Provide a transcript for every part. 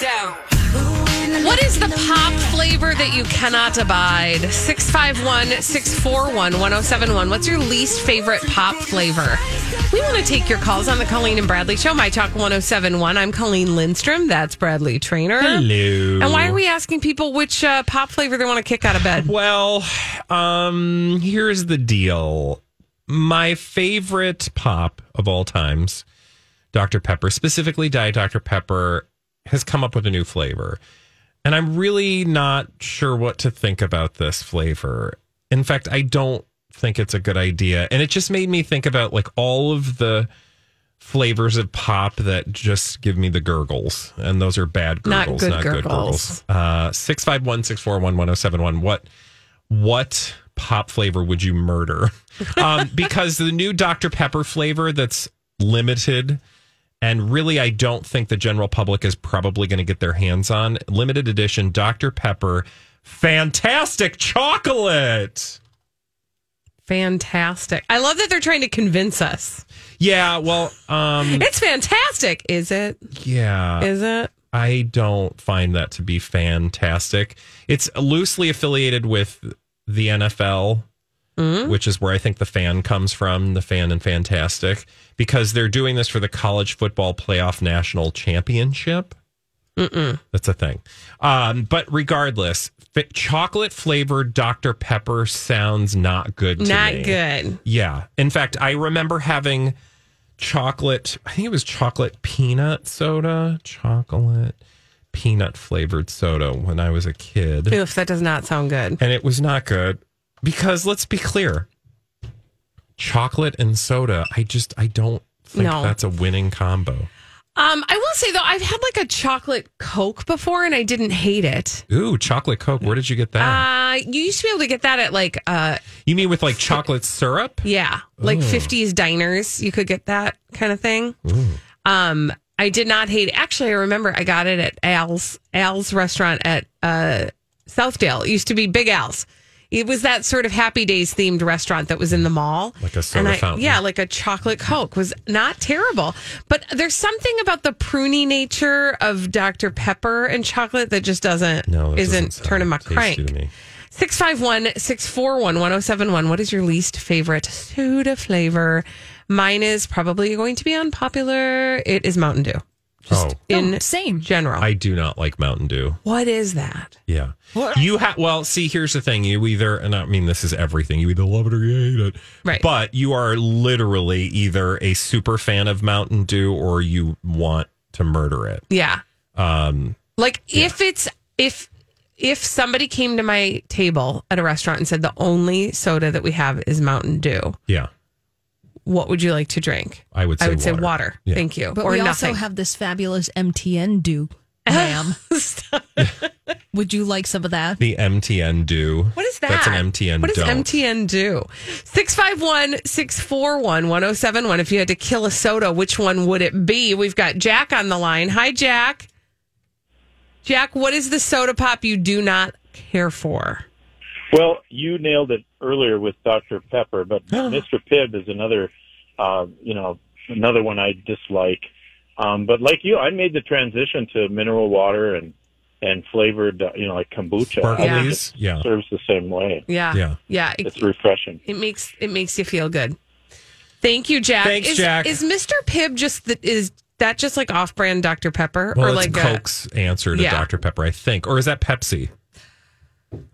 What is the pop flavor that you cannot abide? 651 641 1071. What's your least favorite pop flavor? We want to take your calls on the Colleen and Bradley Show, My Talk 1071. I'm Colleen Lindstrom. That's Bradley Traynor. Hello. And why are we asking people which uh, pop flavor they want to kick out of bed? Well, um, here's the deal. My favorite pop of all times, Dr. Pepper, specifically Diet Dr. Pepper, has come up with a new flavor. And I'm really not sure what to think about this flavor. In fact, I don't think it's a good idea. And it just made me think about like all of the flavors of pop that just give me the gurgles. And those are bad Not gurgles, good not good gurgles. gurgles. Uh 651 641 1071. What what pop flavor would you murder? Um, because the new Dr. Pepper flavor that's limited and really I don't think the general public is probably going to get their hands on limited edition Dr. Pepper fantastic chocolate. Fantastic. I love that they're trying to convince us. Yeah, well, um It's fantastic. Is it? yeah. Is it? I don't find that to be fantastic. It's loosely affiliated with the NFL, which is where I think the fan comes from, the fan and fantastic, because they're doing this for the college football playoff national championship. Mm-mm. That's a thing. Um, but regardless, chocolate flavored Dr. Pepper sounds not good to Not me. good. Yeah. In fact, I remember having chocolate, I think it was chocolate peanut soda, chocolate peanut flavored soda when I was a kid. Oof, that does not sound good. And it was not good because let's be clear chocolate and soda, I just, I don't think No. that's a winning combo. Um, I will say though, I've had like a chocolate Coke before, and I didn't hate it. Ooh, chocolate Coke. Where did you get that? Uh, you used to be able to get that at like, uh, you mean with like chocolate syrup? yeah, like fifties diners. You could get that kind of thing. Um, I did not hate. Actually, I remember I got it at Al's Al's restaurant at uh Southdale. It used to be Big Al's. It was that sort of Happy Days themed restaurant that was in the mall. Like a soda and I, fountain. Yeah, like a chocolate Coke was not terrible. But there's something about the pruny nature of Dr. Pepper and chocolate that just doesn't No, that isn't doesn't turning my crank. to me. 651 641 1071. What is your least favorite soda flavor? Mine is probably going to be unpopular. It is Mountain Dew. Oh, In Oh, same. general. I do not like Mountain Dew. what is that? Yeah. You have well, see, here's the thing. You either and I mean this is everything. You either love it or you hate it. Right. But you are literally either a super fan of Mountain Dew or you want to murder it. Yeah. Um Like if it's if if somebody came to my table at a restaurant and said the only soda that we have is Mountain Dew, yeah. What would you like to drink? I would say I would say water. water. Yeah. Thank you. But or we nothing. also have this fabulous MTN Dew, ma'am. Would you like some of that? The MTN Dew. What is that? That's an MTN What does don't. MTN do? 651 641 1071. If you had to kill a soda, which one would it be? We've got Jack on the line. Hi, Jack. Jack, what is the soda pop you do not care for? Well, you nailed it earlier with Dr. Pepper, but Mr. Pibb is another, uh, you know, another one I dislike. Um, but like you, I made the transition to mineral water and and flavored, uh, you know, like kombucha. I think Sparklies? it Yeah. serves the same way. Yeah. Yeah. Yeah. It, It's refreshing. it makes it makes you feel good. Thank you, Jack. Thanks, is, Jack. Is Mr. Pibb just the, is that just like off brand Dr. Pepper? Well, or it's like a- Coke's answer to Yeah. Dr. Pepper, I think. Or is that Pepsi?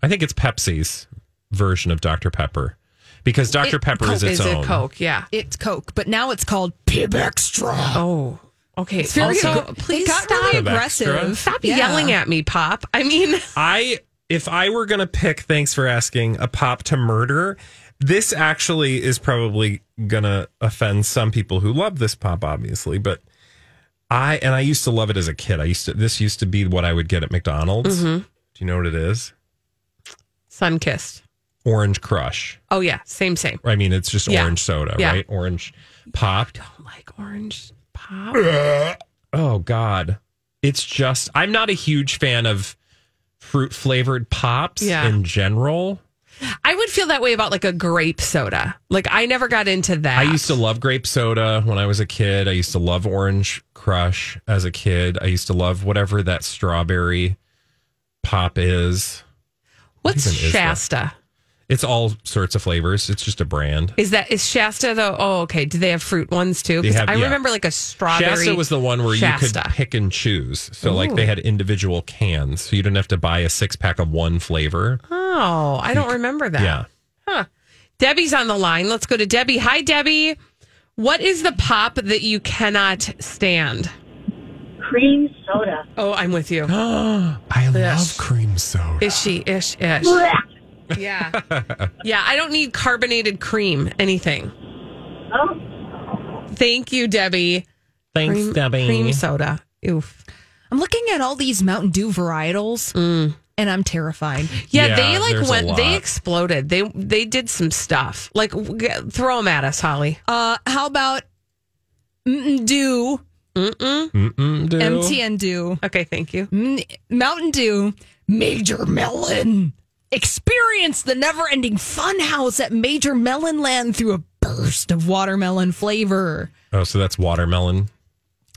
I think it's Pepsi's version of Dr. Pepper. Because Dr. It- Pepper is its is own. it Coke? Yeah. It's Coke, but now it's called Pibb Xtra. Oh. Okay. It's very also, aggr- please it got stop. really Pibb Xtra? aggressive. Stop Yeah. yelling at me, Pop. I mean, I if I were gonna pick, thanks for asking, a pop to murder, this actually is probably gonna offend some people who love this pop, obviously, but I and I used to love it as a kid. I used to this used to be what I would get at McDonald's. Mm-hmm. Do you know what it is? Sun kissed. Orange Crush. Oh yeah, same same. I mean, it's just Yeah. orange soda, Yeah. right? Orange pop. Don't like orange pop. Oh God, it's just I'm not a huge fan of fruit flavored pops Yeah. in general. I would feel that way about like a grape soda. Like I never got into that. I used to love grape soda when I was a kid. I used to love Orange Crush as a kid. I used to love whatever that strawberry pop is. What's? Shasta? It's all sorts of flavors. It's just a brand. Is that is Shasta though? Oh, okay. Do they have fruit ones too? They 'Cause have- I yeah. remember like a strawberry. Shasta was the one where you could pick and choose. So like they had individual cans, so you didn't have to buy a six pack of one flavor. Oh, I don't remember that. Yeah. Huh. Debbie's on the line. Let's go to Debbie. Hi, Debbie. What is the pop that you cannot stand? Cream soda. Oh, I'm with you. I Yes. love cream soda. Is she ish ish? Yeah. Yeah. I don't need carbonated cream, anything. Oh, Thank you, Debbie. Thanks, Cream, Debbie. cream soda. Oof. I'm looking at all these Mountain Dew varietals, and I'm terrified. Yeah, Yeah, they like there's a went. They lot. exploded. They they did some stuff. Like w- g- throw them at us, Holly. Uh, how about Mountain Dew, Mm-mm. Mm-mm, do. MTN Dew, Okay, thank you. Mm, Mountain Dew, Major Melon. Experience the never-ending fun house at Major Melon Land through a burst of watermelon flavor. Oh, so that's watermelon.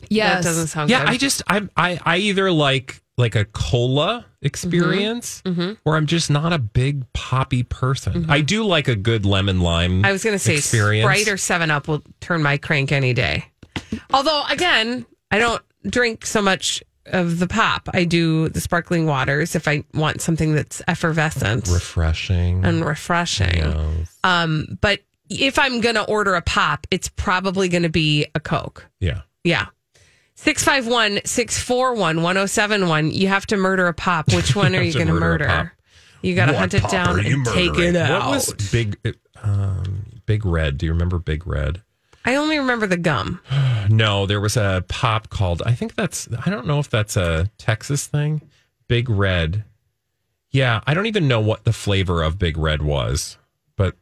Yes, That doesn't sound good. Yeah, good. I just I I I either like like a cola experience, Mm-hmm. or I'm just not a big poppy person. I do like a good lemon lime. I was going to say experience. Sprite or Seven Up will turn my crank any day. Although, again, I don't drink so much of the pop. I do the sparkling waters if I want something that's effervescent refreshing. and refreshing. Yes. Um, but if I'm going to order a pop, it's probably going to be a Coke. yeah. Yeah. 651 641 1071. You have to murder a pop. Which one are you going to murder murder? You got to hunt it down and take it out. What was big um, Big Red? Do you remember Big Red? I only remember the gum. No, there was a pop called I think that's I don't know if that's a Texas thing. Big Red. Yeah, I don't even know what the flavor of Big Red was, but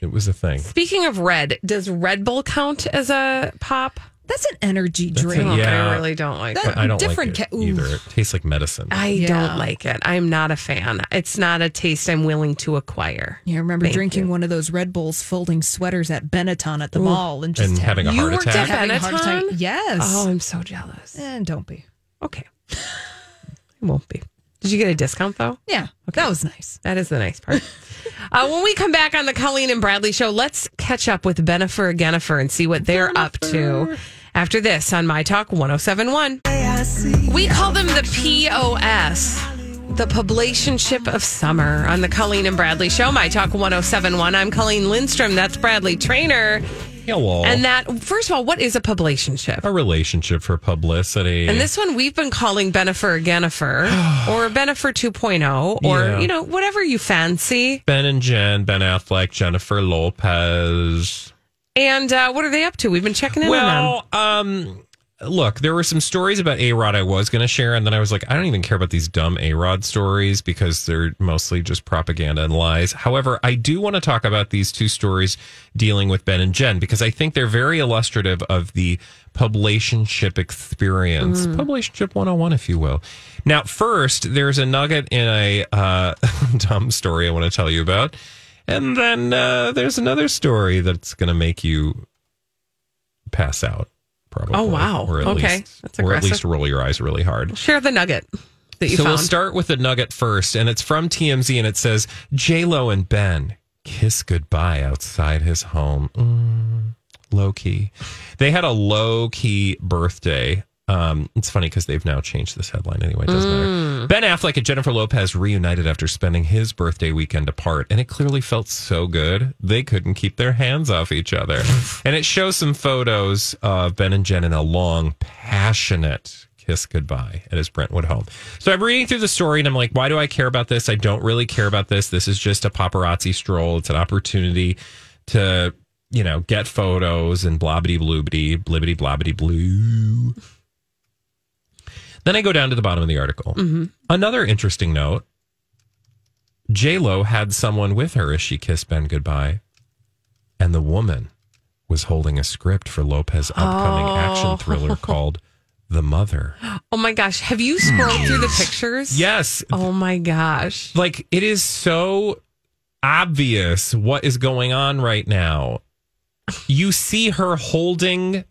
it was a thing. Speaking of red, does Red Bull count as a pop? That's an energy That's a- drink. Yeah. I really don't like That- I don't Different like it ca- either. It tastes like medicine. I Yeah. don't like it. I'm not a fan. It's not a taste I'm willing to acquire. Yeah, I remember Thank drinking you. one of those Red Bulls folding sweaters at Benetton at the mall and just And having a heart worked attack. at having a heart attack. Benetton? Yes. Oh, I'm so jealous. and don't be. Okay. I won't be. Did you get a discount though? Yeah, that was nice. That is the nice part. uh, when we come back on the Colleen and Bradley show, let's catch up with Benifer Agenifer and see what they're up to after this on My Talk 1071. We call them the POS, the Poblationship of Summer on the Colleen and Bradley show, My Talk 1071. I'm Colleen Lindstrom. That's Bradley Traynor. Hello. And that, first of all, what is a poblationship? a relationship for publicity. And this one we've been calling Benifer Agenifer or Benifer 2.0 or, Yeah. you know, whatever you fancy. Ben and Jen, Ben Affleck, Jennifer Lopez. And uh, what are they up to? We've been checking in on them. Well, um, look, there were some stories about A Rod I was going to share, and then I was like, I don't even care about these dumb A Rod stories because they're mostly just propaganda and lies. However, I do want to talk about these two stories dealing with Ben and Jen because I think they're very illustrative of the publicationship experience, publicationship 101, if you will. Now, first, there's a nugget in a uh, dumb story I want to tell you about. And then uh, there's another story that's going to make you pass out, probably. Oh, wow. Or at Okay. least, That's or at least roll your eyes really hard. Share the nugget that you so found. we'll start with the nugget first, and it's from TMZ, and it says J Lo and Ben kiss goodbye outside his home. Mm, low key. They had a low key birthday. Um, it's funny because they've now changed this headline anyway. It doesn't matter. Ben Affleck and Jennifer Lopez reunited after spending his birthday weekend apart, and it clearly felt so good they couldn't keep their hands off each other. and it shows some photos of Ben and Jen in a long, passionate kiss goodbye at his Brentwood home. So I'm reading through the story and I'm like, why do I care about this? I don't really care about this. This is just a paparazzi stroll. It's an opportunity to you know, get photos and blobbity bloobity, blibbity blobbity blue. Then I go down to the bottom of the article. Another interesting note J Lo had someone with her as she kissed Ben goodbye, and the woman was holding a script for Lopez's upcoming action oh. thriller called The Mother. Oh my gosh. Have you scrolled mm. through the pictures? Yes, Oh my gosh. like it is so obvious what is going on right now. You see her holding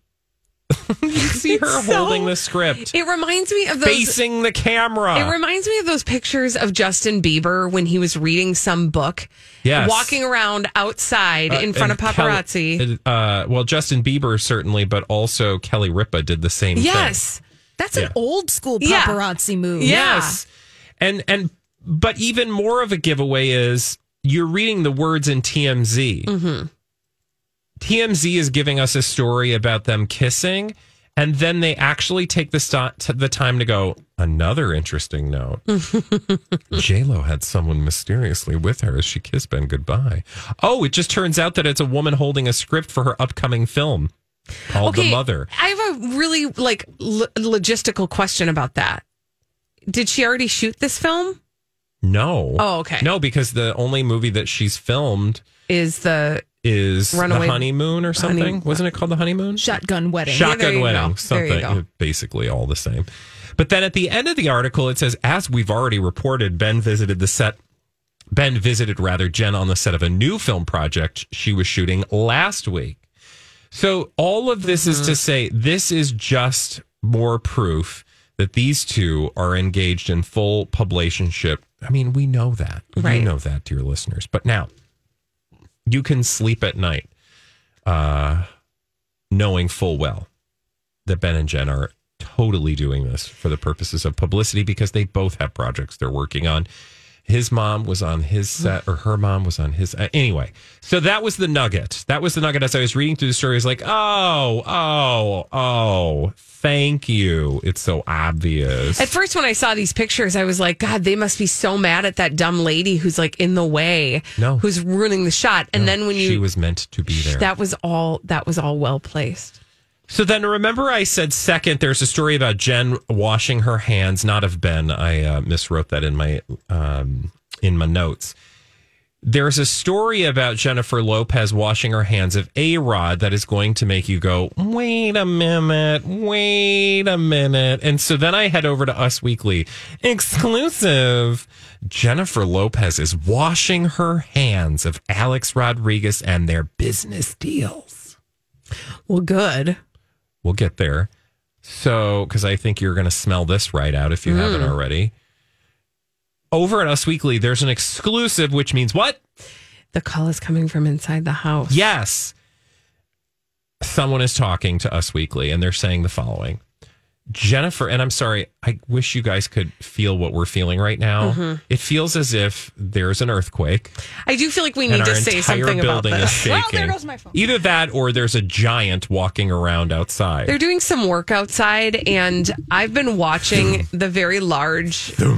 you see her It's so- holding the script, It reminds me of those. facing the camera. It reminds me of those pictures of Justin Bieber when he was reading some book, Yes. walking around outside in front of Uh, And Kelly- paparazzi. uh, well, Justin Bieber certainly, but also Kelly Ripa did the same thing. yes. That's Yeah. an old school Yeah. paparazzi move. Yeah. Yes. And and but even more of a giveaway is you're reading the words in TMZ. Mm-hmm. TMZ is giving us a story about them kissing, and then they actually take the st- t- the time to go. Another interesting note: J Lo had someone mysteriously with her as she kissed Ben goodbye. Oh, it just turns out that it's a woman holding a script for her upcoming film called The Mother. I have a really like lo- logistical question about that. Did she already shoot this film? No. Oh, okay. No, because the only movie that she's filmed Is the is Runaway- the honeymoon or something. Honey- Wasn't it called the honeymoon? Shotgun wedding. Shotgun you wedding, go. Something. Basically, all the same. But then at the end of the article, it says, as we've already reported, Ben visited the set. Ben visited rather Jen on the set of a new film project she was shooting last week. So all of this is to mm-hmm. say, this is just more proof that these two are engaged in full publicationship. I mean, we know that. Right. You know that, dear listeners. But now you can sleep at night uh, knowing full well that Ben and Jen are totally doing this for the purposes of publicity because they both have projects they're working on. His mom was on his set, or her mom was on his. Uh, anyway, so that was the nugget. That was the nugget. As I was reading through the story, I was like, oh, oh, oh, thank you. It's so obvious. At first, when I saw these pictures, I was like, God, they must be so mad at that dumb lady who's like in the way, No. who's ruining the shot. And then when you, she was meant to be there. that was all, that was all well placed. So then remember I said second there's a story about Jen washing her hands not of Ben I uh, miswrote that in my um, in my notes. There's a story about Jennifer Lopez washing her hands of A-Rod that is going to make you go, "Wait a minute, wait a minute." And so then I head over to Us Weekly. Exclusive. Jennifer Lopez is washing her hands of Alex Rodriguez and their business deals. Well, good. We'll get there. So, because I think you're going to smell this right out if you mm. haven't already. Over at Us Weekly, there's an exclusive, which means what? The call is coming from inside the house. Yes. Someone is talking to Us Weekly and they're saying the following Jennifer, and I'm sorry, I wish you guys could feel what we're feeling right now. It feels as if there's an earthquake I do feel like we need to say something about this. Well, there goes my phone. Either that or there's a giant walking around outside. They're doing some work outside, and I've been watching the very large. Uh,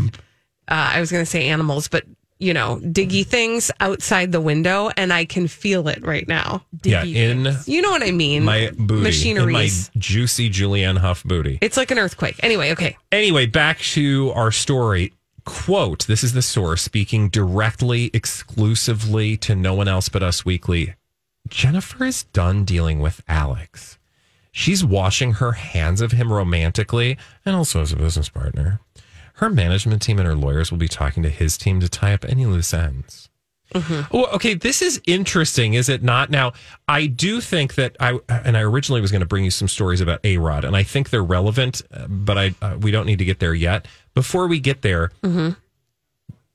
I was going to say animals, but you know, diggy things outside the window, and I can feel it right now. yeah, in You know what I mean? my booty, machineries. in my juicy Julianne Hough booty. it's like an earthquake. Anyway, okay. Anyway, back to our story. Quote, this is the source speaking directly, exclusively to no one else but Us Weekly. Jennifer is done dealing with Alex. She's washing her hands of him romantically and also as a business partner. Her management team and her lawyers will be talking to his team to tie up any loose ends. Well, okay, this is interesting, is it not? Now, I do think that I and I originally was going to bring you some stories about A Rod, and I think they're relevant, uh, but I uh, we don't need to get there yet. Before we get there,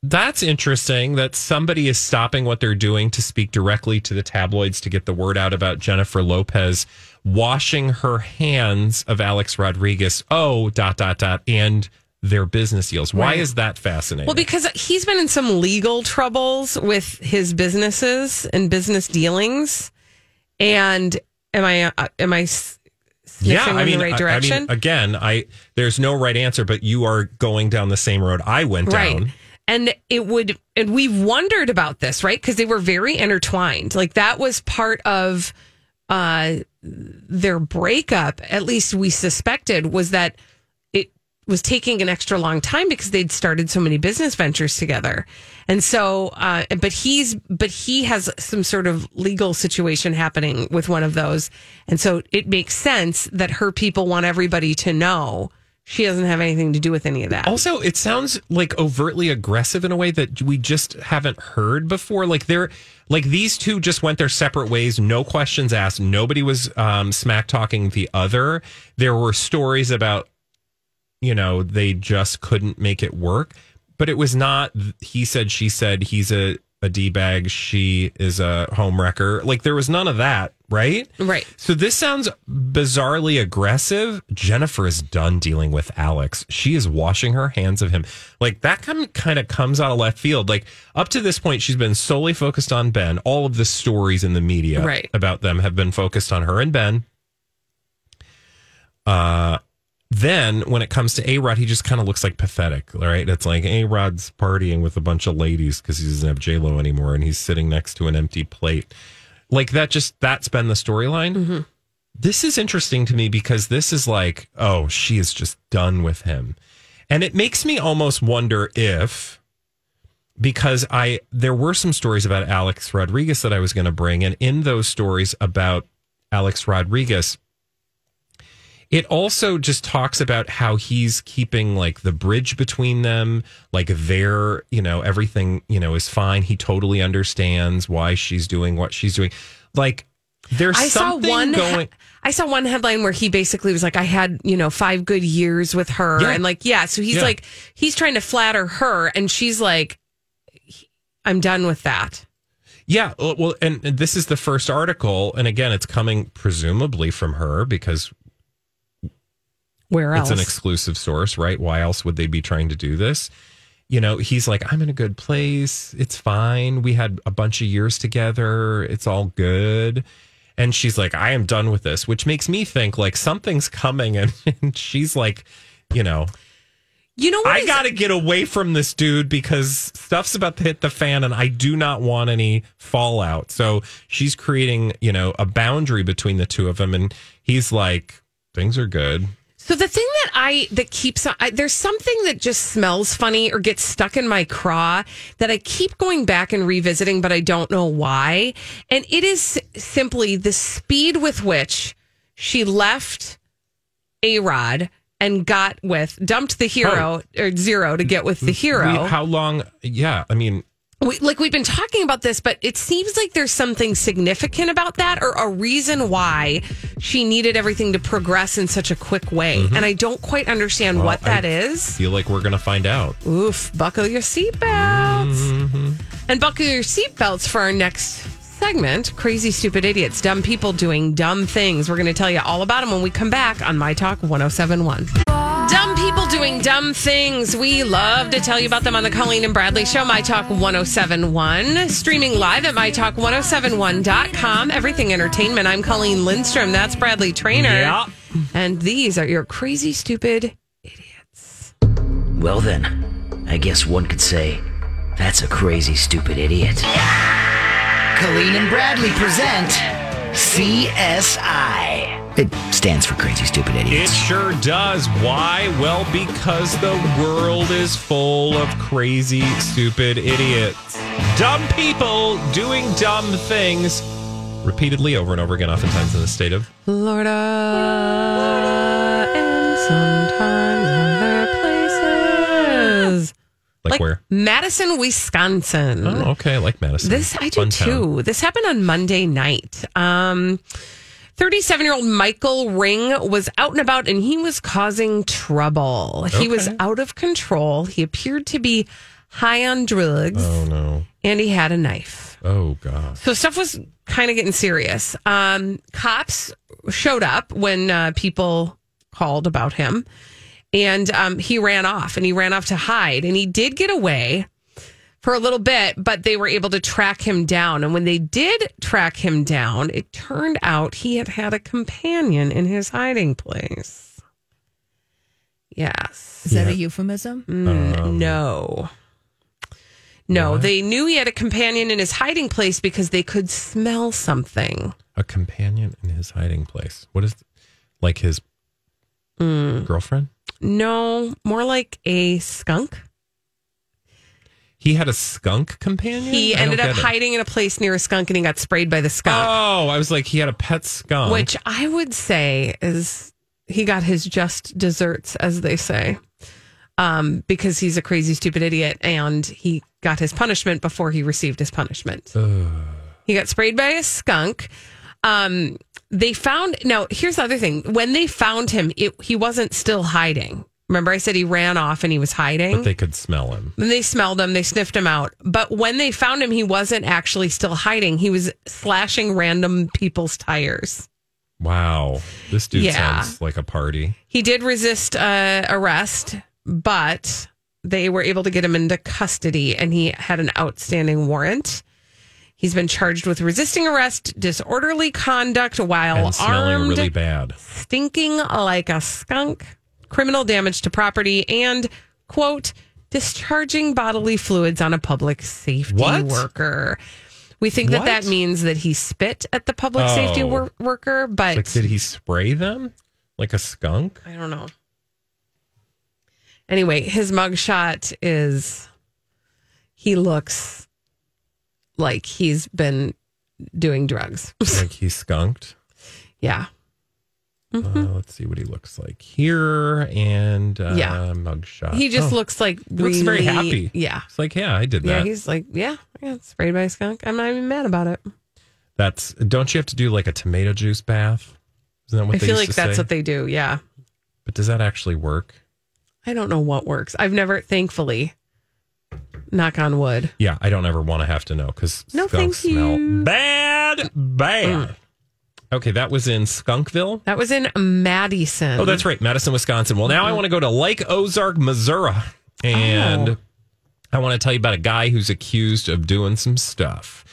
that's interesting that somebody is stopping what they're doing to speak directly to the tabloids to get the word out about Jennifer Lopez washing her hands of Alex Rodriguez. Oh, dot dot dot, and their business deals. Why Right. is that fascinating? Well, because he's been in some legal troubles with his businesses and business dealings. And am I uh, am I sniffing in the right I- direction? I mean, again, I there's no right answer, but you are going down the same road I went right. down. And it would, and we've wondered about this, right? Because they were very intertwined. Like that was part of uh, their breakup, at least we suspected, was that was taking an extra long time because they'd started so many business ventures together. And so, uh, but he's, but he has some sort of legal situation happening with one of those. And so it makes sense that her people want everybody to know she doesn't have anything to do with any of that. Also, it sounds like overtly aggressive in a way that we just haven't heard before. Like they're like these two just went their separate ways, no questions asked. Nobody was um, smack talking the other. There were stories about, you know, they just couldn't make it work, but it was not. He said, she said, he's a a d bag, she is a home wrecker. Like there was none of that, right? Right. So this sounds bizarrely aggressive. Jennifer is done dealing with Alex. She is washing her hands of him. Like that kind of comes out of left field. Like up to this point, she's been solely focused on Ben. All of the stories in the media Right. about them have been focused on her and Ben. Uh, then when it comes to A Rod, he just kind of looks like pathetic, right? It's like A Rod's partying with a bunch of ladies because he doesn't have J Lo anymore, and he's sitting next to an empty plate. Like that, just that's been the storyline. Mm-hmm. This is interesting to me because this is like, oh, she is just done with him, and it makes me almost wonder if because I there were some stories about Alex Rodriguez that I was going to bring, and in those stories about Alex Rodriguez, it also just talks about how he's keeping like the bridge between them, like their, you know, everything, you know, is fine. He totally understands why she's doing what she's doing. Like there's I saw something one. going. I saw one headline where he basically was like, "I had you know five good years with her," Yeah. and like, yeah. So he's Yeah. like, he's trying to flatter her, and she's like, "I'm done with that." Yeah, well, and this is the first article, and again, it's coming presumably from her because Where else? It's an exclusive source, right? Why else would they be trying to do this? You know, he's like, I'm in a good place. It's fine. We had a bunch of years together. It's all good. And she's like, I am done with this, which makes me think like something's coming. And, and she's like, you know, you know, I got to get away from this dude because stuff's about to hit the fan and I do not want any fallout. So she's creating, you know, a boundary between the two of them. And he's like, things are good. So the thing that I that keeps I, there's something that just smells funny or gets stuck in my craw that I keep going back and revisiting, but I don't know why. And it is simply the speed with which she left A Rod and got with dumped the hero or zero to get with the hero. We- how long? Yeah. I mean, we, like we've been talking about this, but it seems like there's something significant about that or a reason why she needed everything to progress in such a quick way. Mm-hmm. And I don't quite understand Well, what that I- is. feel like we're going to find out. Oof, buckle your seatbelts. Mm-hmm. And buckle your seatbelts for our next segment Crazy Stupid Idiots, Dumb People Doing Dumb Things. We're going to tell you all about them when we come back on My Talk 1071. Dumb people doing dumb things. We love to tell you about them on the Colleen and Bradley Show, My Talk 1071. Streaming live at MyTalk1071.com. Everything Entertainment. I'm Colleen Lindstrom. That's Bradley Traynor. Yeah. And these are your crazy, stupid idiots. Well, then, I guess one could say that's a crazy, stupid idiot. Colleen and Bradley present CSI. It stands for Crazy Stupid idiots. It sure does. Why? Well, because the world is full of crazy, stupid idiots. Dumb people doing dumb things repeatedly over and over again, oftentimes in the state of. Florida, and sometimes other places. Like, where? Madison, Wisconsin. Oh, okay. I like Madison. This I do Fun town. too. This happened on Monday night. Um 37 year old Michael Ring was out and about and he was causing trouble. He was out of control. He appeared to be high on drugs Oh, no. and he had a knife. Oh, God. So stuff was kind of getting serious. Um, cops showed up when uh, people called about him, and um, he ran off. And he ran off to hide. And he did get away for a little bit, but they were able to track him down. And when they did track him down, it turned out he had had a companion in his hiding place. Yes. Is that a euphemism? Mm, no. No, What? they knew he had a companion in his hiding place because they could smell something. A companion in his hiding place. What is like his Mm. girlfriend? No, more like a skunk. He had a skunk companion. He I ended up get it. hiding in a place near a skunk and he got sprayed by the skunk. Oh, I was like, he had a pet skunk. which I would say is he got his just desserts, as they say, um, because he's a crazy, stupid idiot, and he got his punishment before he received his punishment. He got sprayed by a skunk. Um, they found now. Here's the other thing: when they found him, it, he wasn't still hiding. Remember, I said he ran off and he was hiding. but they could smell him. Then they smelled him, they sniffed him out. But when they found him, he wasn't actually still hiding. He was slashing random people's tires. Wow, this dude Yeah. sounds like a party. He did resist uh, arrest, but they were able to get him into custody and he had an outstanding warrant. He's been charged with resisting arrest, disorderly conduct while and smelling armed, really bad. stinking like a skunk, criminal damage to property, and, quote, discharging bodily fluids on a public safety What? worker. We think that that means that he spit at the public safety Oh. wor- worker, but Like, did he spray them like a skunk? I don't know. Anyway, his mugshot is he looks like he's been doing drugs. like he skunked. yeah. Uh, let's see what he looks like here and uh, Yeah. mugshot. He just Oh, looks like he looks very happy. Yeah. It's like, yeah, I did Yeah, that. he's like, yeah, I got sprayed by a skunk. I'm not even mad about it. That's don't you have to do like a tomato juice bath? Isn't that what I feel like that's say? what they do. Yeah. But does that actually work? I don't know what works. I've never, thankfully, knock on wood. Yeah, I don't ever want to have to know because No, skunks thank smell bad, bad. Okay, that was in Skunkville. That was in Madison. Oh, that's right, Madison, Wisconsin. Well, now I want to go to Lake Ozark, Missouri, and Oh. I want to tell you about a guy who's accused of doing some stuff.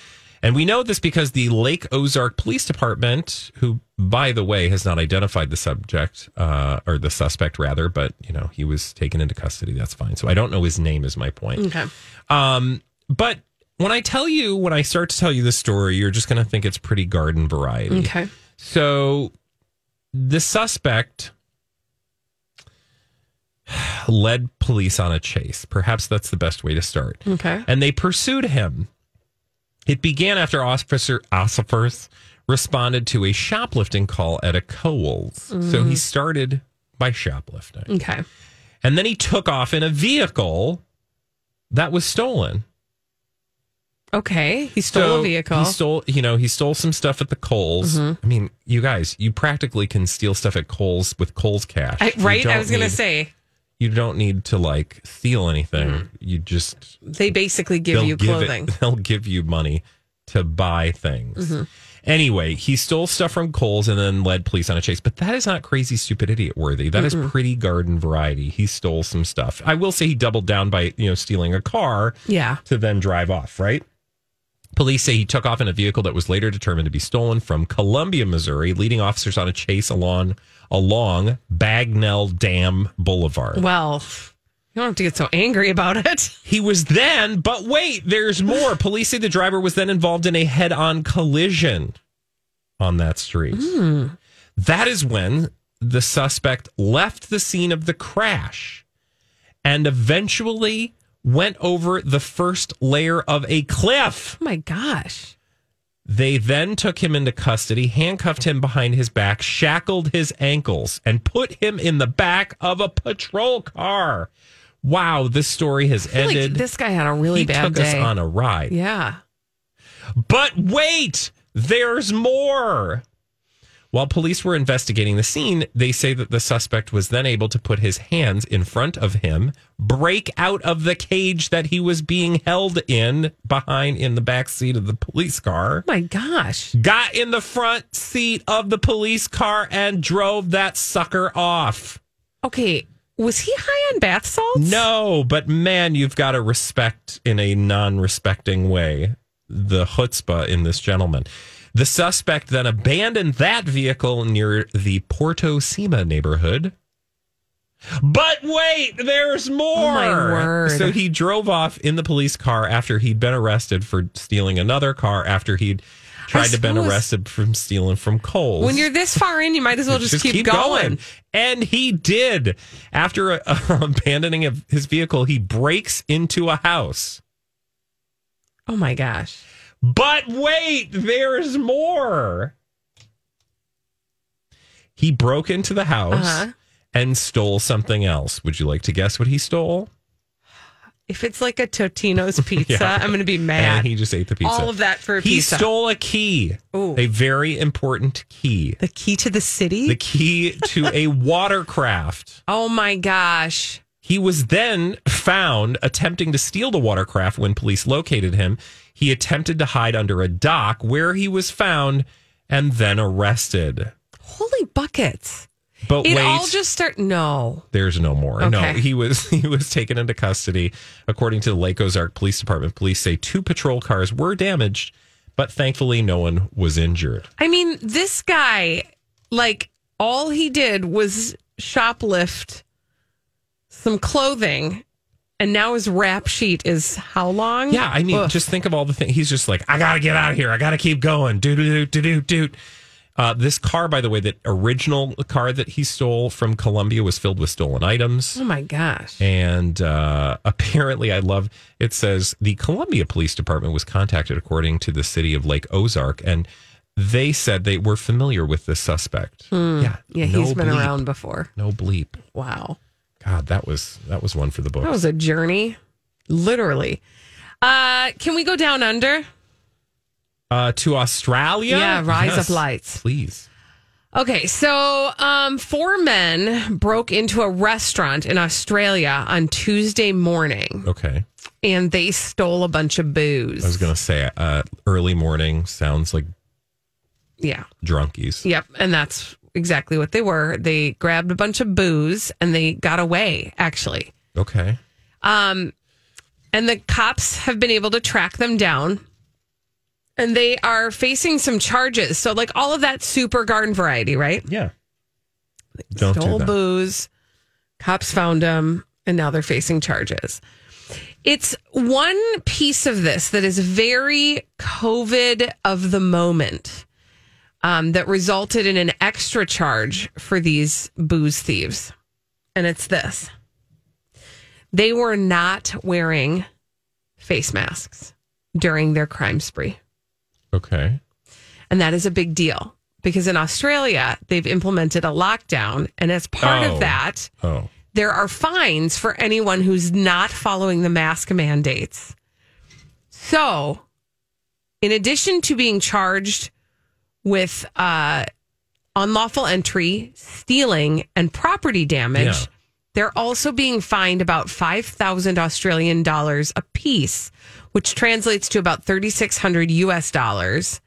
And we know this because the Lake Ozark Police Department, who, by the way, has not identified the subject uh, or the suspect, rather, but you know he was taken into custody. That's fine. So I don't know his name. Is my point. Okay. Um, but when I tell you, when I start to tell you the story, you're just going to think it's pretty garden variety. Okay. So the suspect led police on a chase. Perhaps that's the best way to start. Okay. And they pursued him. It began after officer officers responded to a shoplifting call at a Kohl's. So he mm. started by shoplifting. Okay. And then he took off in a vehicle that was stolen. Okay. He stole So a vehicle. He stole, you know, he stole some stuff at the Kohl's. Mm-hmm. I mean, you guys, you practically can steal stuff at Kohl's with Kohl's cash. I, right? I was going to say you don't need to like steal anything. You just they basically give you give clothing. It, they'll give you money to buy things. Mm-hmm. Anyway, he stole stuff from Kohl's and then led police on a chase. But that is not crazy, stupid, idiot worthy. That is pretty garden variety. He stole some stuff. I will say he doubled down by you know stealing a car Yeah. to then drive off, right? Police say he took off in a vehicle that was later determined to be stolen from Columbia, Missouri, leading officers on a chase along along Bagnell Dam Boulevard. Well, you don't have to get so angry about it. He was then, but wait, there's more. Police say the driver was then involved in a head-on collision on that street. Hmm. That is when the suspect left the scene of the crash and eventually went over the first layer of a cliff. Oh my gosh. They then took him into custody, handcuffed him behind his back, shackled his ankles, and put him in the back of a patrol car. Wow, this story has ended. like this guy had a really he bad took day. us on a ride. yeah. But wait, there's more. While police were investigating the scene, they say that the suspect was then able to put his hands in front of him, break out of the cage that he was being held in behind in the back seat of the police car, Oh my gosh. got in the front seat of the police car, and drove that sucker off. Okay. Was he high on bath salts? No, but man, you've got to respect in a non respecting way the chutzpah in this gentleman. The suspect then abandoned that vehicle near the Porto Cima neighborhood, But wait, there's more. Oh, my word. So he drove off in the police car after he'd been arrested for stealing another car after he'd tried to been arrested from stealing from Kohl's. When you're this far in, you might as well just, keep, going. And he did. After uh, abandoning his vehicle, he breaks into a house. Oh my gosh. But wait, there's more. He broke into the house Uh-huh. and stole something else. Would you like to guess what he stole? If it's like a Totino's pizza, Yeah. I'm going to be mad. And he just ate the pizza. All of that for a he pizza. He stole a key, Ooh. a very important key, the key to the city? the key to a watercraft. oh my gosh. He was then found attempting to steal the watercraft when police located him. He attempted to hide under a dock where he was found and then arrested. Holy buckets. But It wait, all just start. No. there's no more. No, he was he was taken into custody. According to the Lake Ozark Police Department, police say two patrol cars were damaged, but thankfully no one was injured. I mean, this guy, like, all he did was shoplift some clothing, and now his rap sheet is how long? Yeah, I mean, Ugh. just think of all the things. He's just like, I gotta get out of here. I gotta keep going. Do do do do do do. Uh, this car, by the way, that original car that he stole from Columbia was filled with stolen items. Oh my gosh. And uh, apparently, I love it says the Columbia Police Department was contacted, according to the city of Lake Ozark, and they said they were familiar with the suspect. Yeah, Hmm. Yeah, no he's been bleep. around before. No bleep. Wow. God, that was that was one for the books. That was a journey, literally. Uh, can we go down under? uh, to Australia. Yeah, Rise Yes, of Lights. please. Okay, so um, four men broke into a restaurant in Australia on Tuesday morning Okay, and they stole a bunch of booze. I was gonna say uh, early morning sounds like yeah. drunkies. Yep. And that's exactly what they were. They grabbed a bunch of booze and they got away, actually. Okay, Um, and the cops have been able to track them down. And they are facing some charges. So, like all of that super garden variety, right? yeah. Don't Stole do booze. Cops found them, and now they're facing charges. It's one piece of this that is very COVID of the moment um, that resulted in an extra charge for these booze thieves. And it's this they were not wearing face masks during their crime spree. Okay. And that is a big deal because in Australia, they've implemented a lockdown. And as part Oh. of that, Oh, there are fines for anyone who's not following the mask mandates. So, in addition to being charged with uh, unlawful entry, stealing, and property damage, Yeah. they're also being fined about 5,000 Australian dollars apiece, which translates to about 3,600 US dollars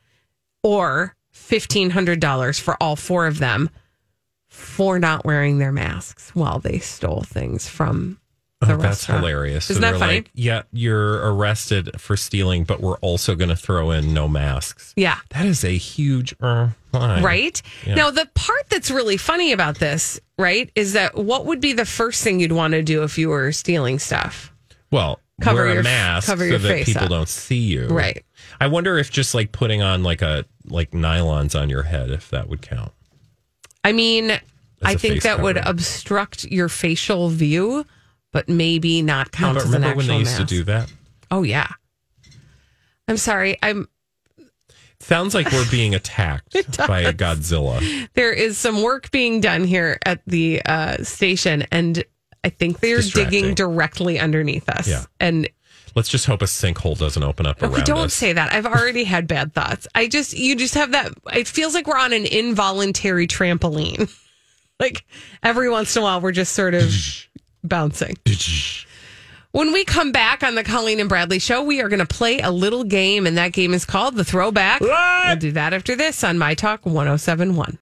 or $1,500 for all four of them for not wearing their masks while they stole things from the Oh, that's hilarious. Isn't that funny? Like, yeah, you're arrested for stealing, but we're also going to throw in no masks. Yeah. That is a huge uh, fine. Right? Yeah. Now, the part that's really funny about this, right, is that what would be the first thing you'd want to do if you were stealing stuff? Well, Cover wear your- a mask cover so your that people up. don't see you. Right. I wonder if just like putting on like a like nylons on your head, if that would count. I mean, I think that would obstruct your facial view, but maybe not No, count but as an remember actual when they used mask. to do that? Oh, yeah. I'm sorry. I'm Sounds like we're being attacked by a Godzilla. there is some work being done here at the uh, station, and I think they're digging directly underneath us. Yeah. And Let's just hope a sinkhole doesn't open up around Okay, don't us. say that. I've already had bad thoughts. I just, you just have that. It feels like we're on an involuntary trampoline. like every once in a while, we're just sort of bouncing. When we come back on the Colleen and Bradley show, we are going to play a little game, and that game is called the Throwback. We'll do that after this on My Talk 1071.